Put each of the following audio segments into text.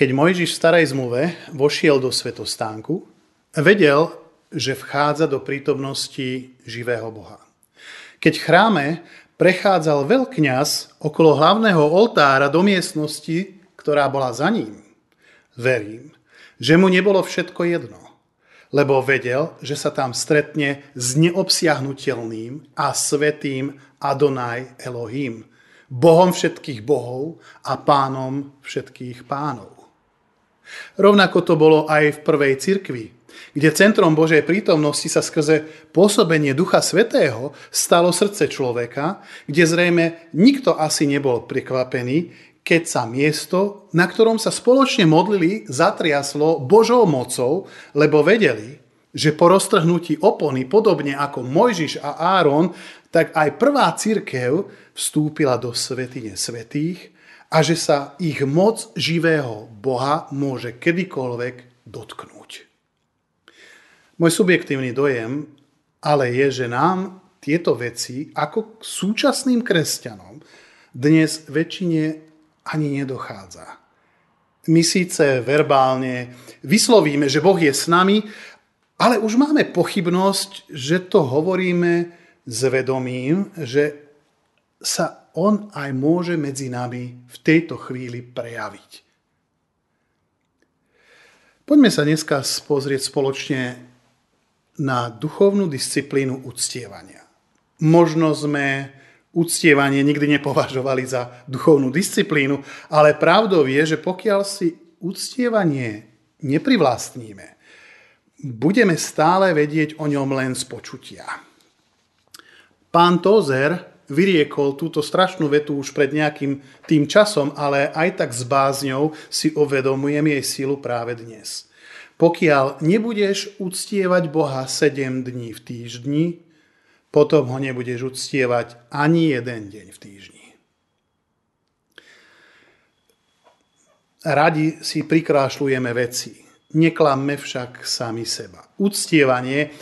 Keď Mojžiš v starej zmluve vošiel do svetostánku, vedel, že vchádza do prítomnosti živého Boha. Keď v chráme prechádzal veľkňaz okolo hlavného oltára do miestnosti, ktorá bola za ním, verím, že mu nebolo všetko jedno, lebo vedel, že sa tam stretne s neobsiahnutelným a svetým Adonaj Elohim, Bohom všetkých bohov a pánom všetkých pánov. Rovnako to bolo aj v prvej cirkvi, kde centrom Božej prítomnosti sa skrze pôsobenie Ducha Svetého stalo srdce človeka, kde zrejme nikto asi nebol prekvapený, keď sa miesto, na ktorom sa spoločne modlili, zatriaslo Božou mocou, lebo vedeli, že po roztrhnutí opony, podobne ako Mojžiš a Áron, tak aj prvá církev vstúpila do svetine svetých a že sa ich moc živého Boha môže kedykoľvek dotknúť. Môj subjektívny dojem ale je, že nám tieto veci ako súčasným kresťanom dnes väčšine ani nedochádza. My síce verbálne vyslovíme, že Boh je s nami, ale už máme pochybnosť, že to hovoríme s vedomím, že sa on aj môže medzi nami v tejto chvíli prejaviť. Poďme sa dneska pozrieť spoločne na duchovnú disciplínu uctievania. Možno sme uctievanie nikdy nepovažovali za duchovnú disciplínu, ale pravdou je, že pokiaľ si uctievanie neprivlastníme, budeme stále vedieť o ňom len z počutia. Pán Tozer vyriekol túto strašnú vetu už pred nejakým tým časom, ale aj tak s bázňou si uvedomujem jej sílu práve dnes. Pokiaľ nebudeš uctievať Boha 7 dní v týždni, potom ho nebudeš uctievať ani jeden deň v týždni. Radi si prikrášľujeme veci, neklamme však sami seba. Uctievanie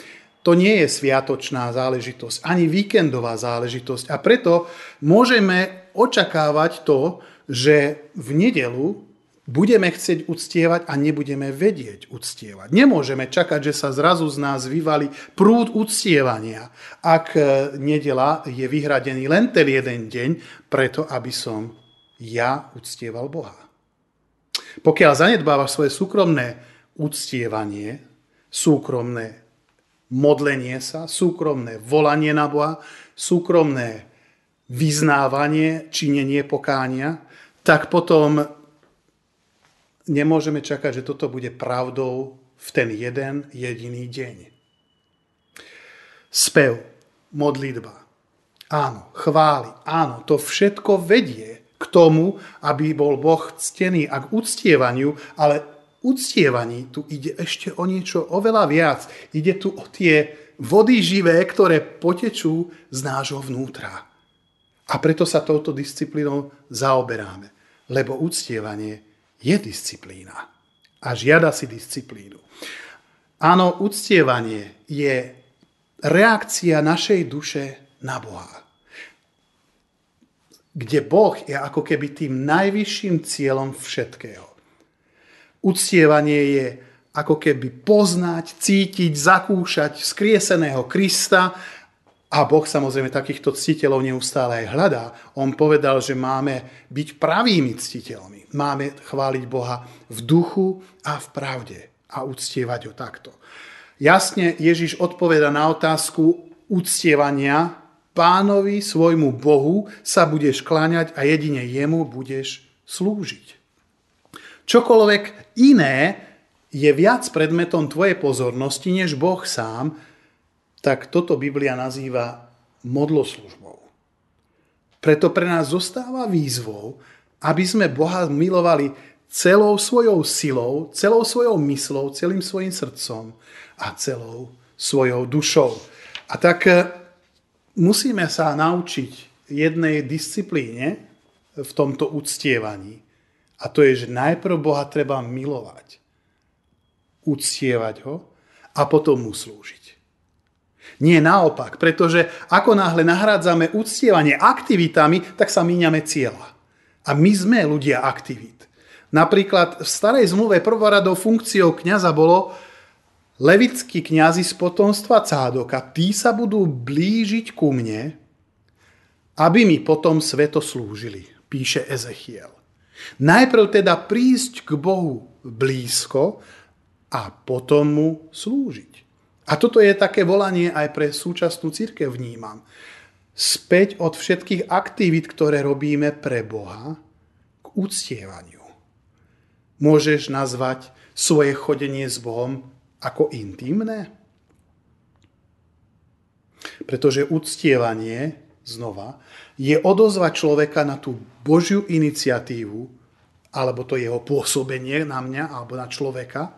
to nie je sviatočná záležitosť, ani víkendová záležitosť. A preto môžeme očakávať to, že v nedelu budeme chcieť uctievať a nebudeme vedieť uctievať. Nemôžeme čakať, že sa zrazu z nás vyvali prúd uctievania, ak nedela je vyhradený len ten jeden deň, preto aby som ja uctieval Boha. Pokiaľ zanedbávaš svoje súkromné uctievanie, súkromné modlenie sa, súkromné volanie na Boha, súkromné vyznávanie, činenie pokánia, tak potom nemôžeme čakať, že toto bude pravdou v ten jeden jediný deň. Spev, modlitba, áno, chváli, áno, to všetko vedie k tomu, aby bol Boh ctený a k uctievaniu, ale uctievaní tu ide ešte o niečo oveľa viac. Ide tu o tie vody živé, ktoré potečú z nášho vnútra. A preto sa touto disciplínou zaoberáme. Lebo uctievanie je disciplína. A žiada si disciplínu. Áno, uctievanie je reakcia našej duše na Boha. Kde Boh je ako keby tým najvyšším cieľom všetkého. Uctievanie je ako keby poznať, cítiť, zakúšať skrieseného Krista a Boh samozrejme takýchto ctiteľov neustále aj hľadá. On povedal, že máme byť pravými ctiteľmi. Máme chváliť Boha v duchu a v pravde a uctievať ho takto. Jasne Ježiš odpoveda na otázku uctievania pánovi, svojmu Bohu sa budeš kláňať a jedine jemu budeš slúžiť. Čokoľvek iné je viac predmetom tvojej pozornosti než Boh sám, tak toto Biblia nazýva modloslužbou. Preto pre nás zostáva výzvou, aby sme Boha milovali celou svojou silou, celou svojou myslou, celým svojim srdcom a celou svojou dušou. A tak eh, musíme sa naučiť jednej disciplíne v tomto uctievaní. A to je, že najprv Boha treba milovať, uctievať ho a potom mu slúžiť. Nie naopak, pretože ako náhle nahrádzame uctievanie aktivitami, tak sa míňame cieľa. A my sme ľudia aktivít. Napríklad v starej zmluve prvoradou funkciou kňaza bolo levickí kňazi z potomstva Cádoka, tí sa budú blížiť ku mne, aby mi potom sveto slúžili, píše Ezechiel. Najprv teda prísť k Bohu blízko a potom mu slúžiť. A toto je také volanie aj pre súčasnú církev vnímam. Späť od všetkých aktivít, ktoré robíme pre Boha, k uctievaniu. Môžeš nazvať svoje chodenie s Bohom ako intimné? Pretože uctievanie, znova, je odozva človeka na tú Božiu iniciatívu, alebo to jeho pôsobenie na mňa alebo na človeka,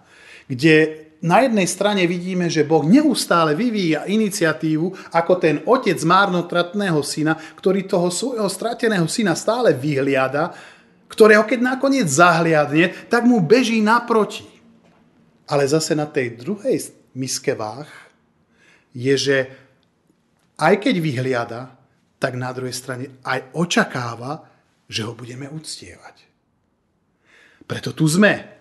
kde na jednej strane vidíme, že Boh neustále vyvíja iniciatívu ako ten otec márnotratného syna, ktorý toho svojho strateného syna stále vyhliada, ktorého keď nakoniec zahliadne, tak mu beží naproti. Ale zase na tej druhej miske váh je, že aj keď vyhliada, tak na druhej strane aj očakáva, že ho budeme uctievať. Preto tu sme.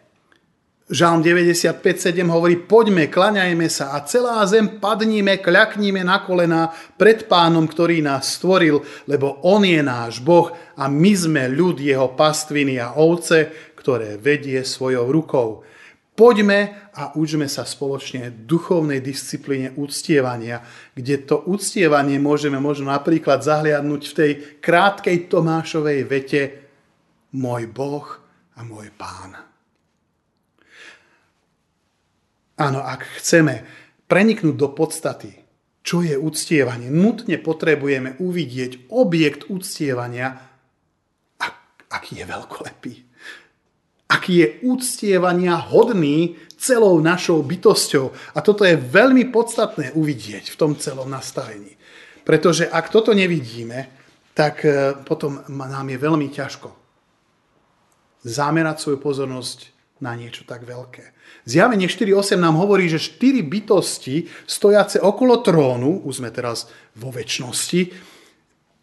Žalm 95.7 hovorí, poďme, klaňajme sa a celá zem padníme, kľakníme na kolena pred pánom, ktorý nás stvoril, lebo on je náš Boh a my sme ľud jeho pastviny a ovce, ktoré vedie svojou rukou. Poďme a učme sa spoločne duchovnej disciplíne uctievania, kde to uctievanie môžeme možno napríklad zahliadnúť v tej krátkej Tomášovej vete Môj Boh a môj Pán. Áno, ak chceme preniknúť do podstaty, čo je uctievanie, nutne potrebujeme uvidieť objekt uctievania, aký je veľkolepý. Aký je uctievania hodný celou našou bytosťou. A toto je veľmi podstatné uvidieť v tom celom nastavení. Pretože ak toto nevidíme, tak e, potom nám je veľmi ťažko zamerať svoju pozornosť na niečo tak veľké. Zjavenie 4.8 nám hovorí, že štyri bytosti stojace okolo trónu, už sme teraz vo väčšnosti,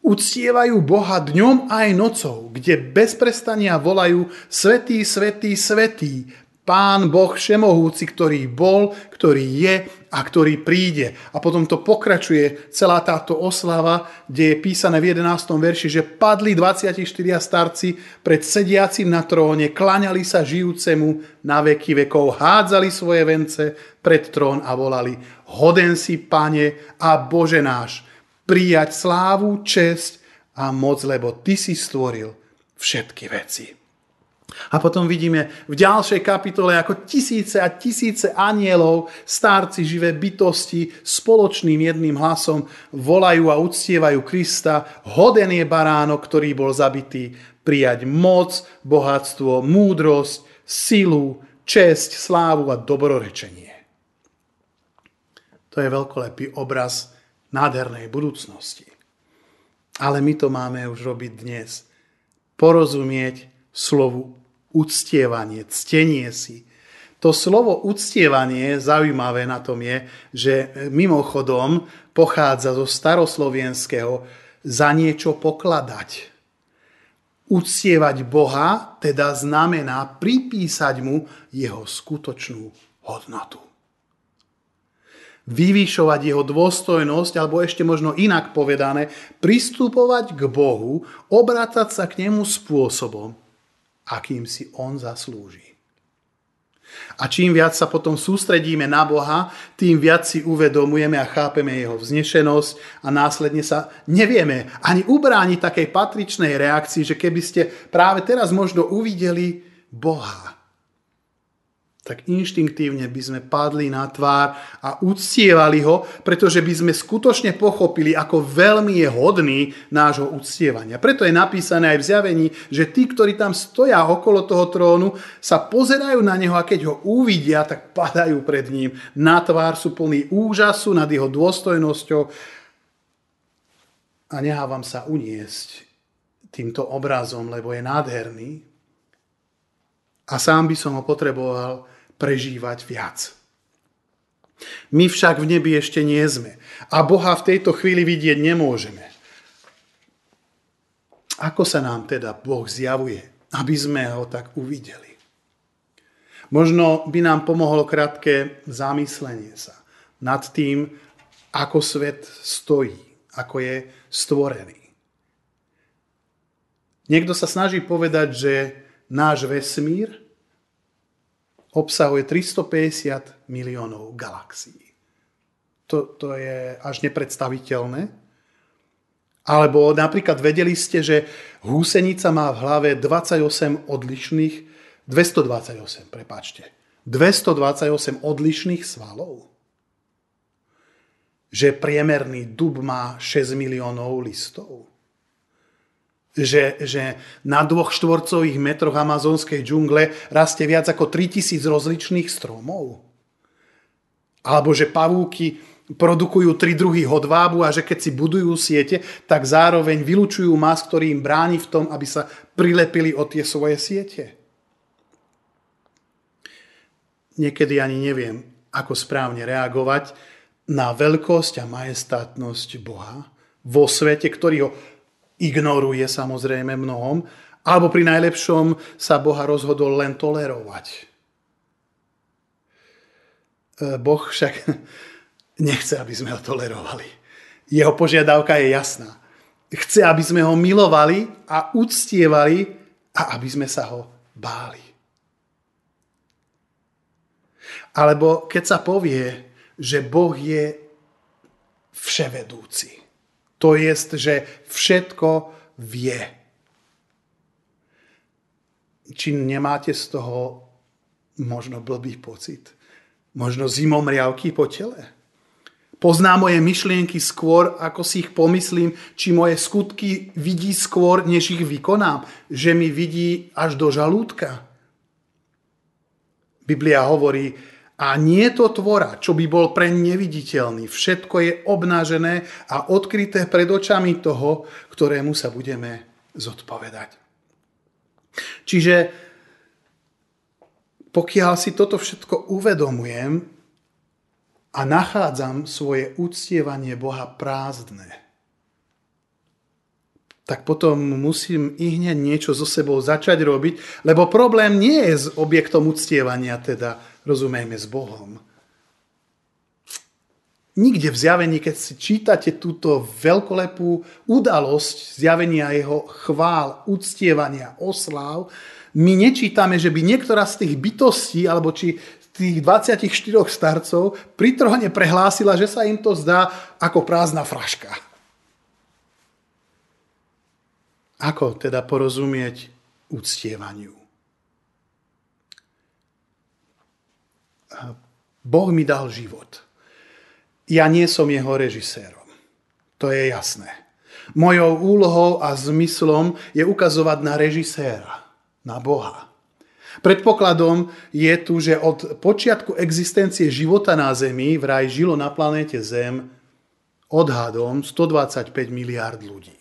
uctievajú Boha dňom aj nocou, kde bez prestania volajú Svetý, Svetý, Svetý, Pán Boh Všemohúci, ktorý bol, ktorý je a ktorý príde. A potom to pokračuje celá táto oslava, kde je písané v 11. verši, že padli 24 starci pred sediacim na tróne, klaňali sa žijúcemu na veky vekov, hádzali svoje vence pred trón a volali Hoden si, Pane a Bože náš, prijať slávu, česť a moc, lebo Ty si stvoril všetky veci. A potom vidíme v ďalšej kapitole, ako tisíce a tisíce anielov, starci, živé bytosti, spoločným jedným hlasom volajú a uctievajú Krista. Hoden je baránok, ktorý bol zabitý, prijať moc, bohatstvo, múdrosť, silu, česť, slávu a dobrorečenie. To je veľkolepý obraz nádhernej budúcnosti. Ale my to máme už robiť dnes. Porozumieť slovu uctievanie, ctenie si. To slovo uctievanie, zaujímavé na tom je, že mimochodom pochádza zo staroslovenského za niečo pokladať. Uctievať Boha teda znamená pripísať mu jeho skutočnú hodnotu vyvyšovať jeho dôstojnosť, alebo ešte možno inak povedané, pristupovať k Bohu, obrácať sa k nemu spôsobom, akým si on zaslúži. A čím viac sa potom sústredíme na Boha, tým viac si uvedomujeme a chápeme jeho vznešenosť a následne sa nevieme ani ubrániť takej patričnej reakcii, že keby ste práve teraz možno uvideli Boha, tak inštinktívne by sme padli na tvár a uctievali ho, pretože by sme skutočne pochopili, ako veľmi je hodný nášho uctievania. Preto je napísané aj v zjavení, že tí, ktorí tam stoja okolo toho trónu, sa pozerajú na neho a keď ho uvidia, tak padajú pred ním. Na tvár sú plní úžasu nad jeho dôstojnosťou a nehávam sa uniesť týmto obrazom, lebo je nádherný. A sám by som ho potreboval prežívať viac. My však v nebi ešte nie sme a Boha v tejto chvíli vidieť nemôžeme. Ako sa nám teda Boh zjavuje? aby sme ho tak uvideli. Možno by nám pomohlo krátke zamyslenie sa nad tým, ako svet stojí, ako je stvorený. Niekto sa snaží povedať, že náš vesmír obsahuje 350 miliónov galaxií. To, to je až nepredstaviteľné. Alebo napríklad vedeli ste, že húsenica má v hlave 28 odlišných, 228, prepáčte, 228 odlišných svalov. Že priemerný dub má 6 miliónov listov. Že, že na dvoch štvorcových metroch amazonskej džungle rastie viac ako 3000 rozličných stromov. Alebo že pavúky produkujú tri druhy hodvábu a že keď si budujú siete, tak zároveň vylúčujú mas, ktorý im bráni v tom, aby sa prilepili o tie svoje siete. Niekedy ani neviem, ako správne reagovať na veľkosť a majestátnosť Boha vo svete, ktorý ho ignoruje samozrejme mnohom, alebo pri najlepšom sa Boha rozhodol len tolerovať. E, boh však nechce, aby sme ho tolerovali. Jeho požiadavka je jasná. Chce, aby sme ho milovali a uctievali a aby sme sa ho báli. Alebo keď sa povie, že Boh je vševedúci. To je, že všetko vie. Či nemáte z toho možno blbý pocit? Možno zimomriavky po tele? Pozná moje myšlienky skôr, ako si ich pomyslím, či moje skutky vidí skôr, než ich vykonám. Že mi vidí až do žalúdka. Biblia hovorí, a nie to tvora, čo by bol pre neviditeľný. Všetko je obnážené a odkryté pred očami toho, ktorému sa budeme zodpovedať. Čiže pokiaľ si toto všetko uvedomujem, a nachádzam svoje uctievanie Boha prázdne, tak potom musím i hneď niečo so sebou začať robiť, lebo problém nie je s objektom uctievania, teda rozumejme s Bohom. Nikde v zjavení, keď si čítate túto veľkolepú udalosť zjavenia jeho chvál, uctievania, osláv, my nečítame, že by niektorá z tých bytostí, alebo či tých 24 starcov pri trhone prehlásila, že sa im to zdá ako prázdna fraška. Ako teda porozumieť uctievaniu? Boh mi dal život. Ja nie som jeho režisérom. To je jasné. Mojou úlohou a zmyslom je ukazovať na režiséra, na Boha. Predpokladom je tu, že od počiatku existencie života na Zemi vraj žilo na planéte Zem odhadom 125 miliard ľudí.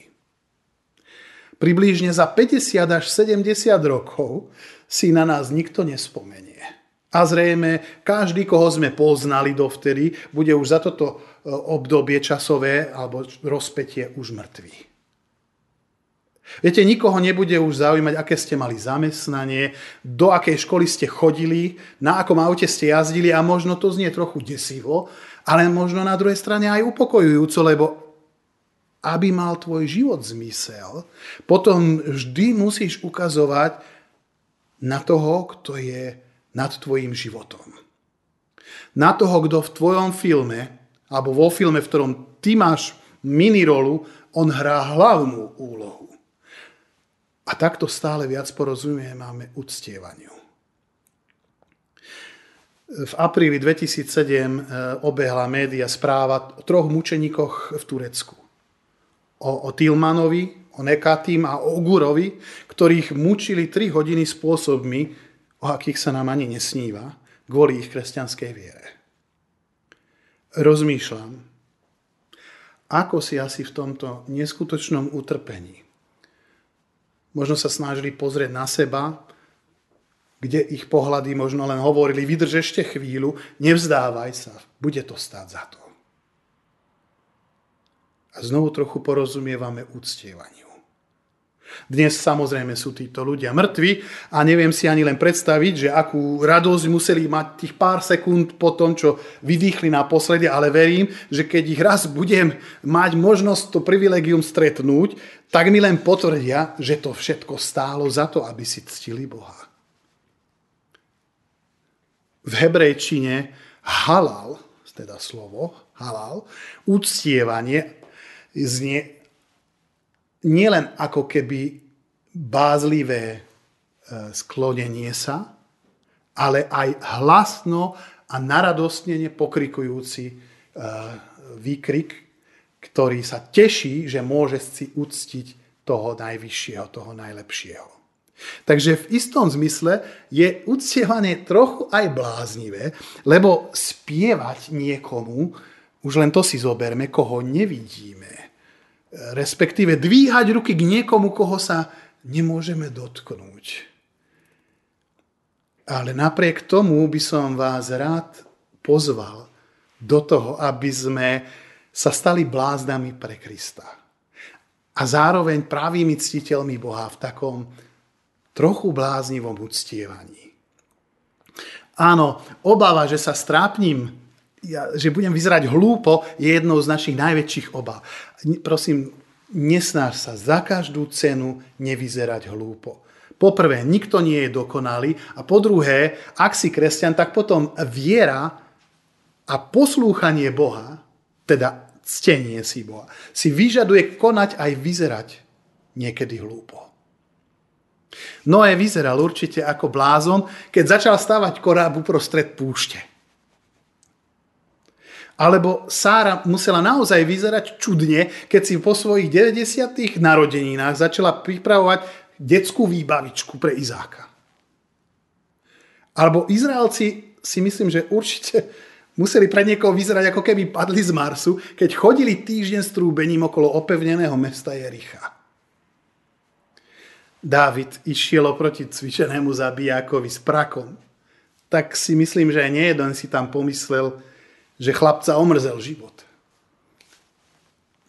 Približne za 50 až 70 rokov si na nás nikto nespomenie. A zrejme každý, koho sme poznali dovtedy, bude už za toto e, obdobie časové alebo rozpetie už mŕtvý. Viete, nikoho nebude už zaujímať, aké ste mali zamestnanie, do akej školy ste chodili, na akom aute ste jazdili a možno to znie trochu desivo, ale možno na druhej strane aj upokojujúco, lebo aby mal tvoj život zmysel, potom vždy musíš ukazovať na toho, kto je nad tvojim životom. Na toho, kto v tvojom filme, alebo vo filme, v ktorom ty máš minirolu, on hrá hlavnú úlohu. A takto stále viac máme uctievaniu. V apríli 2007 e, obehla média správa o troch mučeníkoch v Turecku. O, o Tilmanovi, o Nekatým a o Ogurovi, ktorých mučili 3 hodiny spôsobmi, o akých sa nám ani nesníva, kvôli ich kresťanskej viere. Rozmýšľam, ako si asi v tomto neskutočnom utrpení možno sa snažili pozrieť na seba, kde ich pohľady možno len hovorili, vydrž ešte chvíľu, nevzdávaj sa, bude to stáť za to. A znovu trochu porozumievame úctievaniu. Dnes samozrejme sú títo ľudia mŕtvi a neviem si ani len predstaviť, že akú radosť museli mať tých pár sekúnd po tom, čo vydýchli naposledy, ale verím, že keď ich raz budem mať možnosť to privilegium stretnúť, tak mi len potvrdia, že to všetko stálo za to, aby si ctili Boha. V hebrejčine halal, teda slovo halal, uctievanie znie nielen ako keby bázlivé e, sklonenie sa, ale aj hlasno a naradostnene pokrikujúci e, výkrik, ktorý sa teší, že môže si uctiť toho najvyššieho, toho najlepšieho. Takže v istom zmysle je uctievanie trochu aj bláznivé, lebo spievať niekomu, už len to si zoberme, koho nevidíme, respektíve dvíhať ruky k niekomu, koho sa nemôžeme dotknúť. Ale napriek tomu by som vás rád pozval do toho, aby sme sa stali blázdami pre Krista. A zároveň pravými ctiteľmi Boha v takom trochu bláznivom uctievaní. Áno, obava, že sa strápnim ja, že budem vyzerať hlúpo, je jednou z našich najväčších obav. Prosím, nesnáš sa za každú cenu nevyzerať hlúpo. Poprvé, nikto nie je dokonalý a po druhé, ak si kresťan, tak potom viera a poslúchanie Boha, teda ctenie si Boha, si vyžaduje konať aj vyzerať niekedy hlúpo. Noé vyzeral určite ako blázon, keď začal stavať koráb uprostred púšte. Alebo Sára musela naozaj vyzerať čudne, keď si po svojich 90. narodeninách začala pripravovať detskú výbavičku pre Izáka. Alebo Izraelci si myslím, že určite museli pre niekoho vyzerať ako keby padli z Marsu, keď chodili týždeň s trúbením okolo opevneného mesta Jericha. Dávid išiel oproti cvičenému zabijákovi s prakom. Tak si myslím, že nie jeden si tam pomyslel, že chlapca omrzel život.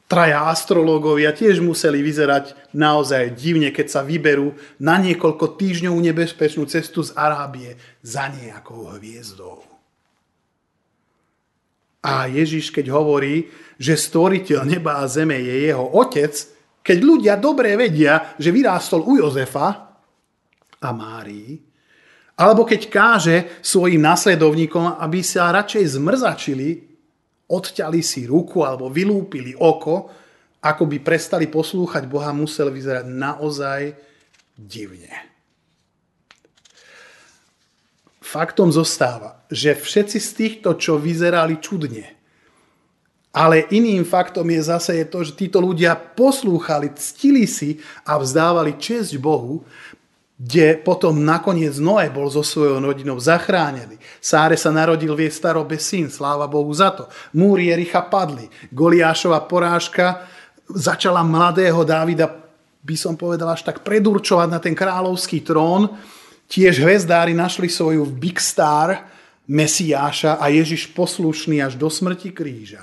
Traja astrológovia tiež museli vyzerať naozaj divne, keď sa vyberú na niekoľko týždňov nebezpečnú cestu z Arábie za nejakou hviezdou. A Ježiš, keď hovorí, že stvoriteľ neba a zeme je jeho otec, keď ľudia dobre vedia, že vyrástol u Jozefa a Márii, alebo keď káže svojim následovníkom, aby sa radšej zmrzačili, odťali si ruku alebo vylúpili oko, ako by prestali poslúchať Boha, musel vyzerať naozaj divne. Faktom zostáva, že všetci z týchto, čo vyzerali čudne, ale iným faktom je zase to, že títo ľudia poslúchali, ctili si a vzdávali česť Bohu, kde potom nakoniec Noé bol so svojou rodinou zachránený. Sáre sa narodil v jej starobe syn, sláva Bohu za to. Múry Jericha padli. Goliášova porážka začala mladého Dávida, by som povedal, až tak predurčovať na ten kráľovský trón. Tiež hvezdári našli svoju big star, Mesiáša a Ježiš poslušný až do smrti kríža.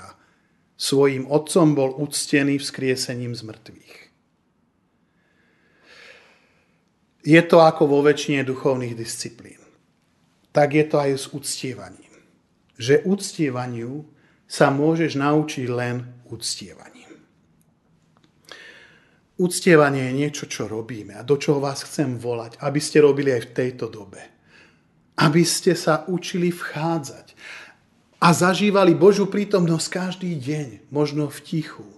Svojím otcom bol uctený vzkriesením z mŕtvych. Je to ako vo väčšine duchovných disciplín. Tak je to aj s uctievaním. Že uctievaniu sa môžeš naučiť len uctievaním. Uctievanie je niečo, čo robíme a do čoho vás chcem volať, aby ste robili aj v tejto dobe. Aby ste sa učili vchádzať a zažívali Božú prítomnosť každý deň, možno v tichu,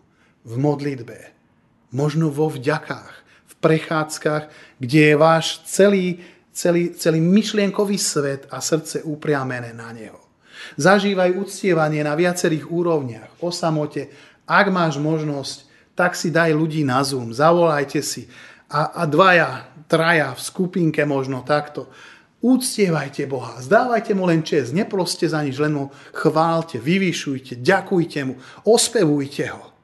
v modlitbe, možno vo vďakách, prechádzkach, kde je váš celý, celý, celý myšlienkový svet a srdce upriamené na Neho. Zažívaj uctievanie na viacerých úrovniach, o samote. Ak máš možnosť, tak si daj ľudí na Zoom, zavolajte si a, a dvaja, traja v skupinke možno takto. Úctievajte Boha, zdávajte mu len čest, neproste za nič, len mu chválte, vyvyšujte, ďakujte mu, ospevujte ho.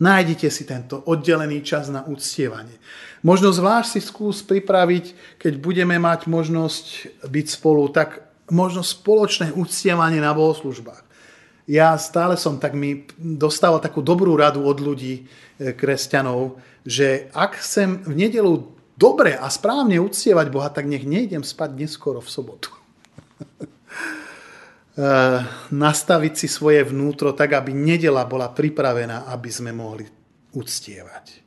Nájdite si tento oddelený čas na uctievanie. Možno zvlášť si skús pripraviť, keď budeme mať možnosť byť spolu, tak možno spoločné uctievanie na bohoslužbách. ja stále som tak mi dostával takú dobrú radu od ľudí, e, kresťanov, že ak chcem v nedelu dobre a správne uctievať Boha, tak nech nejdem spať neskoro v sobotu. E, nastaviť si svoje vnútro tak, aby nedela bola pripravená, aby sme mohli uctievať.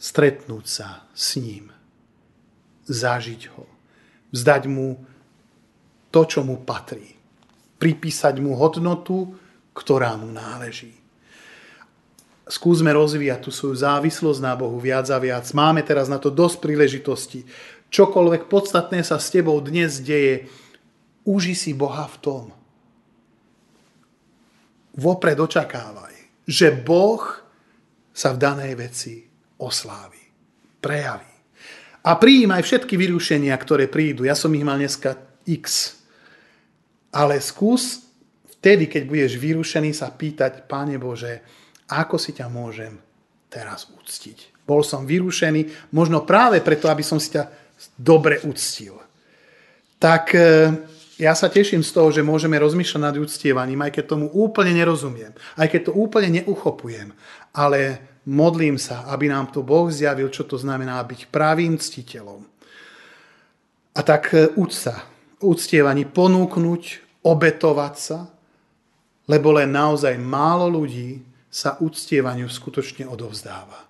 Stretnúť sa s ním. Zažiť ho. Vzdať mu to, čo mu patrí pripísať mu hodnotu, ktorá mu náleží. Skúsme rozvíjať tú svoju závislosť na Bohu viac a viac. Máme teraz na to dosť príležitosti. Čokoľvek podstatné sa s tebou dnes deje, uži si Boha v tom. Vopred očakávaj, že Boh sa v danej veci oslávi, prejaví. A prijímaj všetky vyrušenia, ktoré prídu. Ja som ich mal dneska x. Ale skús vtedy, keď budeš vyrušený, sa pýtať, Pane Bože, ako si ťa môžem teraz uctiť. Bol som vyrušený, možno práve preto, aby som si ťa dobre uctil. Tak e, ja sa teším z toho, že môžeme rozmýšľať nad uctievaním, aj keď tomu úplne nerozumiem, aj keď to úplne neuchopujem, ale modlím sa, aby nám to Boh zjavil, čo to znamená byť pravým ctiteľom. A tak e, uč sa, uctievaní ponúknuť obetovať sa, lebo len naozaj málo ľudí sa uctievaniu skutočne odovzdáva.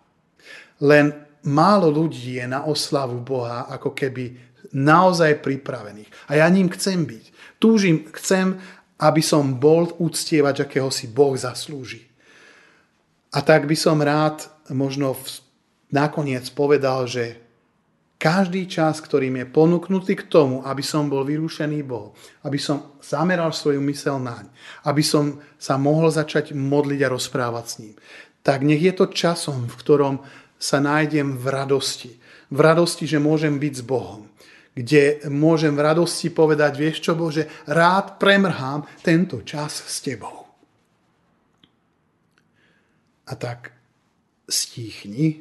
Len málo ľudí je na oslavu Boha ako keby naozaj pripravených. A ja ním chcem byť. Túžim, chcem, aby som bol uctievať, akého si Boh zaslúži. A tak by som rád možno v, nakoniec povedal, že každý čas, ktorým je ponúknutý k tomu, aby som bol vyrušený Boh, aby som zameral svoju mysel naň, aby som sa mohol začať modliť a rozprávať s ním, tak nech je to časom, v ktorom sa nájdem v radosti. V radosti, že môžem byť s Bohom. Kde môžem v radosti povedať, vieš čo Bože, rád premrhám tento čas s Tebou. A tak stíchni,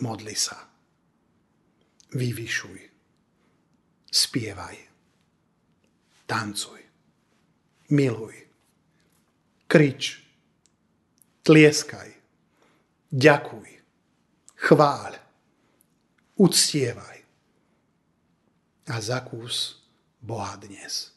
modli sa vyvyšuj, spievaj, tancuj, miluj, krič, tlieskaj, ďakuj, chváľ, uctievaj a zakús Boha dnes.